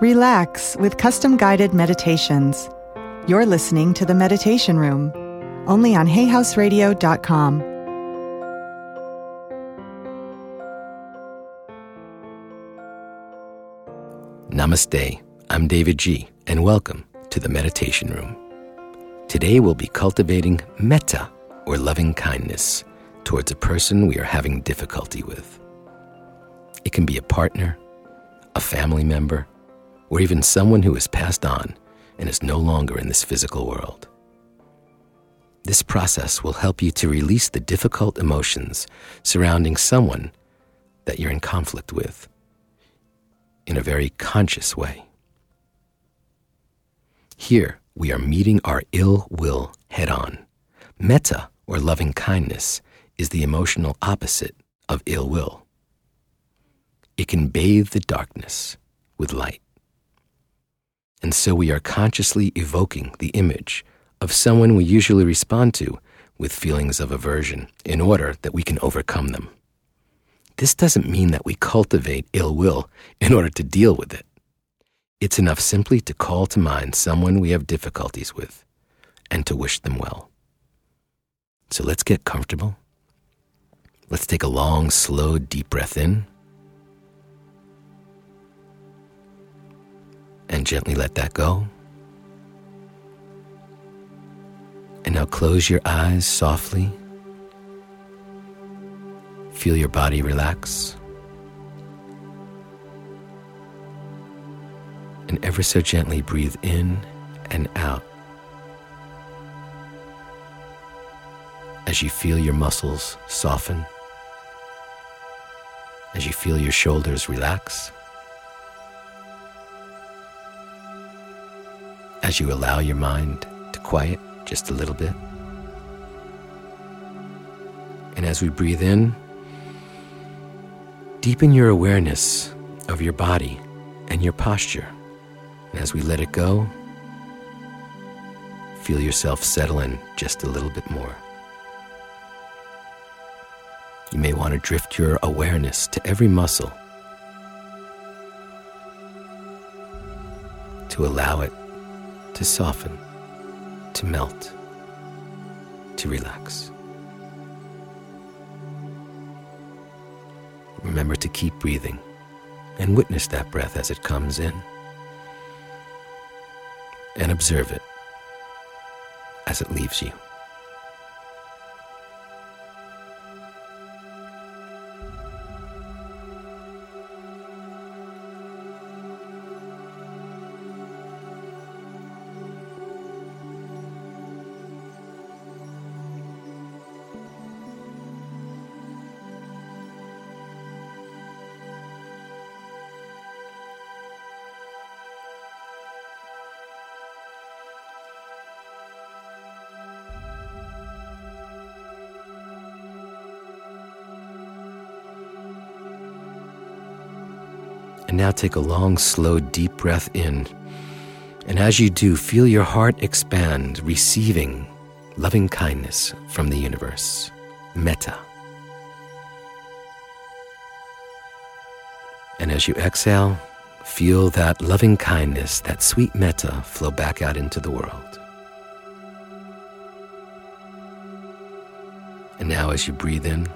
Relax with custom guided meditations. You're listening to the Meditation Room, only on HayHouseRadio.com. Namaste. I'm davidji, and welcome to the Meditation Room. Today we'll be cultivating metta, or loving kindness, towards a person we are having difficulty with. It can be a partner, a family member, or even someone who has passed on and is no longer in this physical world. This process will help you to release the difficult emotions surrounding someone that you're in conflict with in a very conscious way. Here, we are meeting our ill will head on. Metta, or loving kindness, is the emotional opposite of ill will. It can bathe the darkness with light. And so we are consciously evoking the image of someone we usually respond to with feelings of aversion in order that we can overcome them. This doesn't mean that we cultivate ill will in order to deal with it. It's enough simply to call to mind someone we have difficulties with and to wish them well. So let's get comfortable. Let's take a long, slow, deep breath in. And gently let that go. And now close your eyes softly. Feel your body relax. And ever so gently breathe in and out as you feel your muscles soften, as you feel your shoulders relax. As you allow your mind to quiet just a little bit. And as we breathe in, deepen your awareness of your body and your posture. And as we let it go, feel yourself settle in just a little bit more. You may want to drift your awareness to every muscle to allow it to soften, to melt, to relax. Remember to keep breathing and witness that breath as it comes in. And observe it as it leaves you. And now take a long, slow, deep breath in. And as you do, feel your heart expand, receiving loving kindness from the universe. Metta. And as you exhale, feel that loving kindness, that sweet metta flow back out into the world. And now, as you breathe in,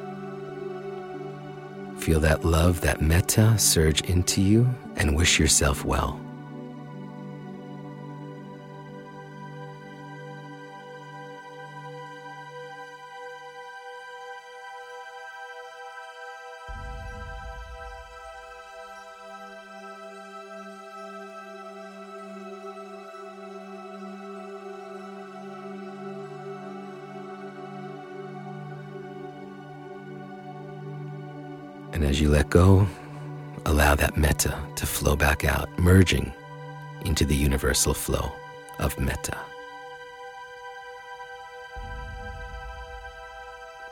Feel that love, that metta surge into you and wish yourself well. Go, allow that metta to flow back out, merging into the universal flow of metta.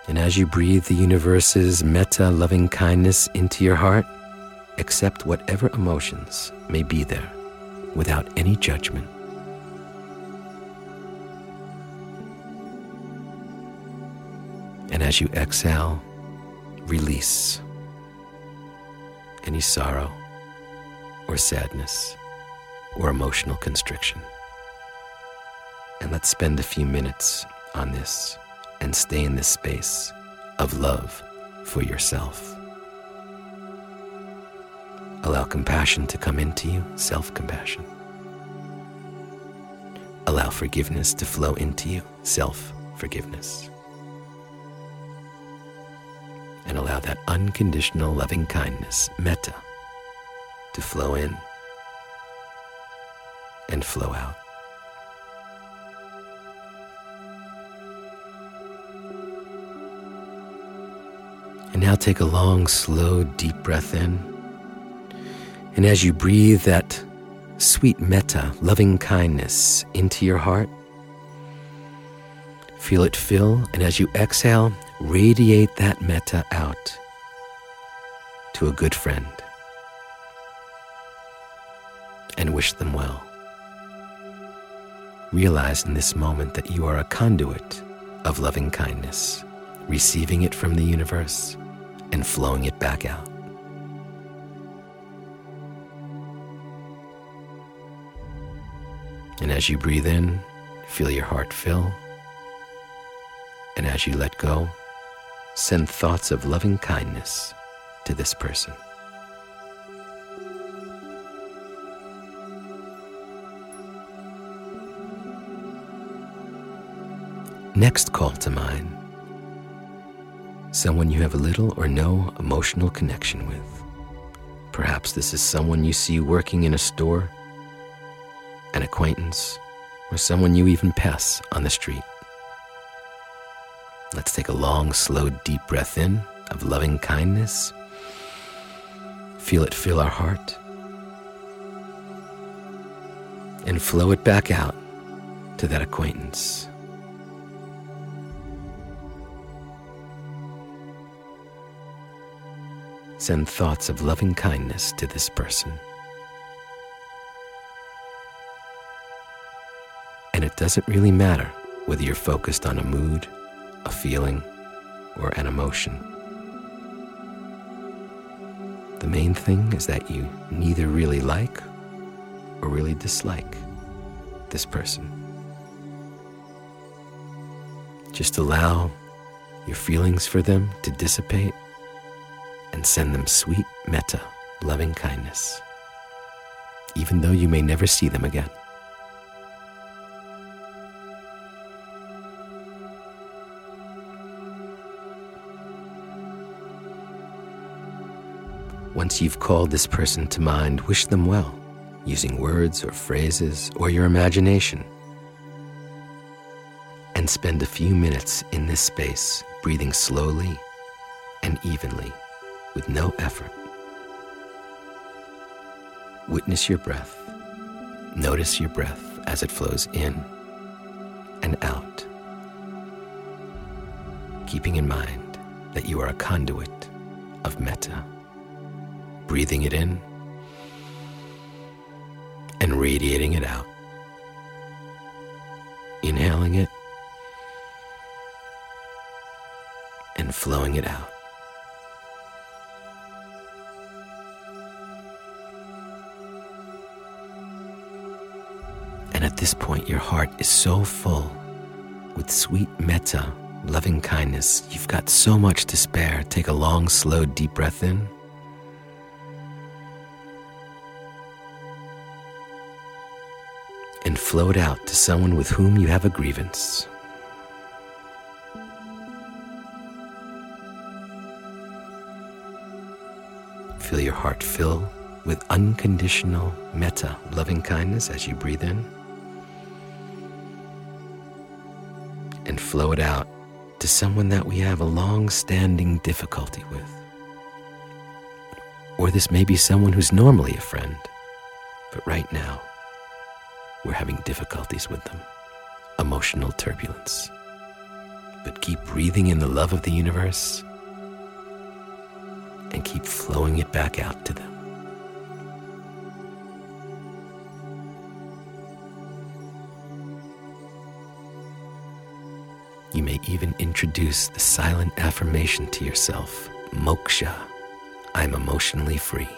And as you breathe the universe's metta loving kindness into your heart, accept whatever emotions may be there without any judgment. And as you exhale, release any sorrow or sadness or emotional constriction. And let's spend a few minutes on this and stay in this space of love for yourself. Allow compassion to come into you, self compassion. Allow forgiveness to flow into you, self forgiveness. And allow that unconditional loving kindness, metta, to flow in and flow out. And now take a long, slow, deep breath in. And as you breathe that sweet metta, loving kindness, into your heart, feel it fill. And as you exhale, radiate that metta out to a good friend and wish them well. Realize in this moment that you are a conduit of loving kindness, receiving it from the universe and flowing it back out. And as you breathe in, feel your heart fill. And as you let go, send thoughts of loving kindness to this person. Next call to mind someone you have a little or no emotional connection with. Perhaps this is someone you see working in a store, an acquaintance, or someone you even pass on the street. Let's take a long, slow, deep breath in of loving kindness. Feel it fill our heart. And flow it back out to that acquaintance. Send thoughts of loving kindness to this person. And it doesn't really matter whether you're focused on a mood, a feeling, or an emotion. The main thing is that you neither really like or really dislike this person. Just allow your feelings for them to dissipate and send them sweet metta, loving kindness, even though you may never see them again. Once you've called this person to mind, wish them well, using words or phrases or your imagination. And spend a few minutes in this space, breathing slowly and evenly with no effort. Witness your breath. Notice your breath as it flows in and out, keeping in mind that you are a conduit of metta, breathing it in and radiating it out, inhaling it and flowing it out. And at this point, your heart is so full with sweet metta, loving kindness. You've got so much to spare. Take a long, slow, deep breath in. Flow it out to someone with whom you have a grievance. Feel your heart fill with unconditional metta, loving kindness as you breathe in. and flow it out to someone that we have a long standing difficulty with. Or this may be someone who's normally a friend, but right now we're having difficulties with them, emotional turbulence. But keep breathing in the love of the universe and keep flowing it back out to them. You may even introduce the silent affirmation to yourself Moksha, I'm emotionally free.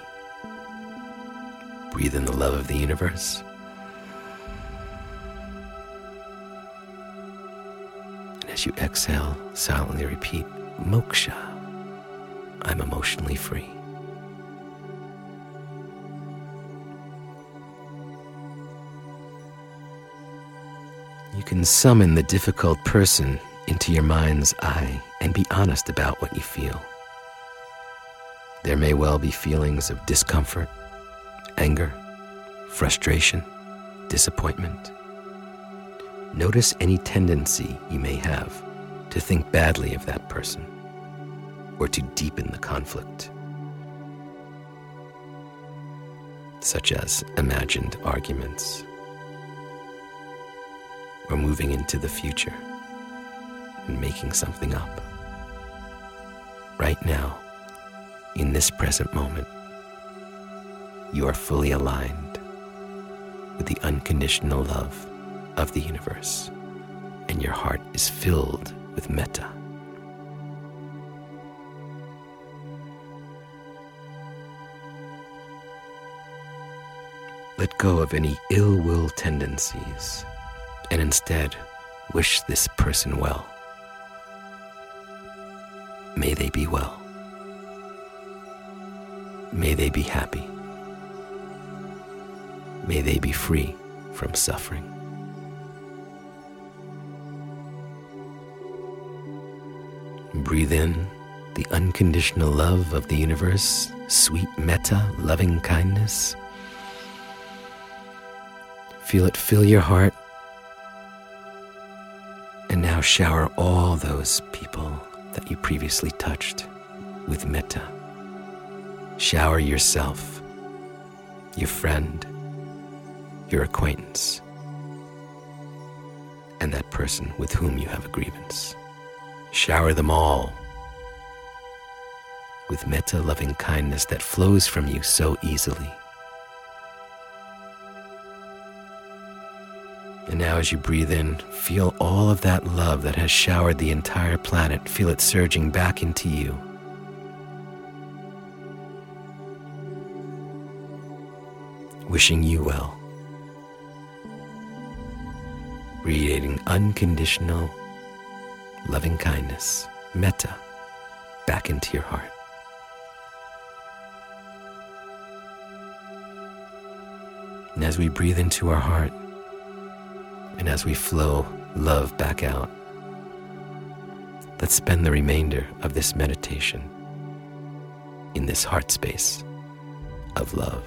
Breathe in the love of the universe. As you exhale, silently repeat Moksha. I'm emotionally free. You can summon the difficult person into your mind's eye and be honest about what you feel. There may well be feelings of discomfort, anger, frustration, disappointment. Notice any tendency you may have to think badly of that person or to deepen the conflict, such as imagined arguments or moving into the future and making something up. Right now, in this present moment, you are fully aligned with the unconditional love of the universe, and your heart is filled with metta. Let go of any ill will tendencies and instead wish this person well. May they be well. May they be happy. May they be free from suffering. Breathe in the unconditional love of the universe, sweet metta, loving kindness. Feel it fill your heart. And now shower all those people that you previously touched with metta. Shower yourself, your friend, your acquaintance, and that person with whom you have a grievance. Shower them all with metta loving kindness that flows from you so easily. And now, as you breathe in, feel all of that love that has showered the entire planet. Feel it surging back into you. Wishing you well. Radiating unconditional, loving kindness, metta, back into your heart. And as we breathe into our heart, and as we flow love back out, let's spend the remainder of this meditation in this heart space of love.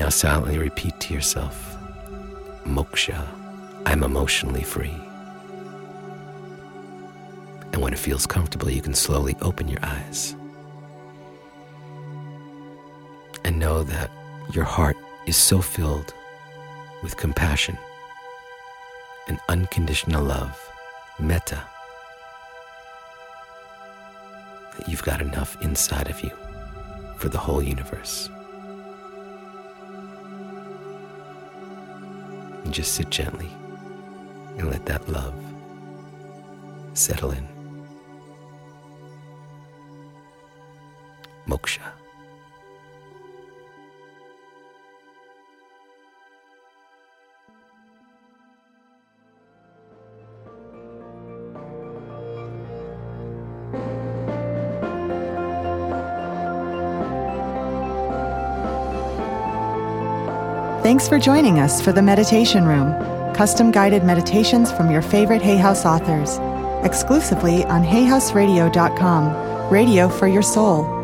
Now silently repeat to yourself Moksha, I'm emotionally free. And when it feels comfortable, you can slowly open your eyes. And know that your heart is so filled with compassion and unconditional love, metta, that you've got enough inside of you for the whole universe. And just sit gently and let that love settle in. Moksha. Thanks for joining us for the Meditation Room, custom guided meditations from your favorite Hay House authors, exclusively on hayhouseradio.com, radio for your soul.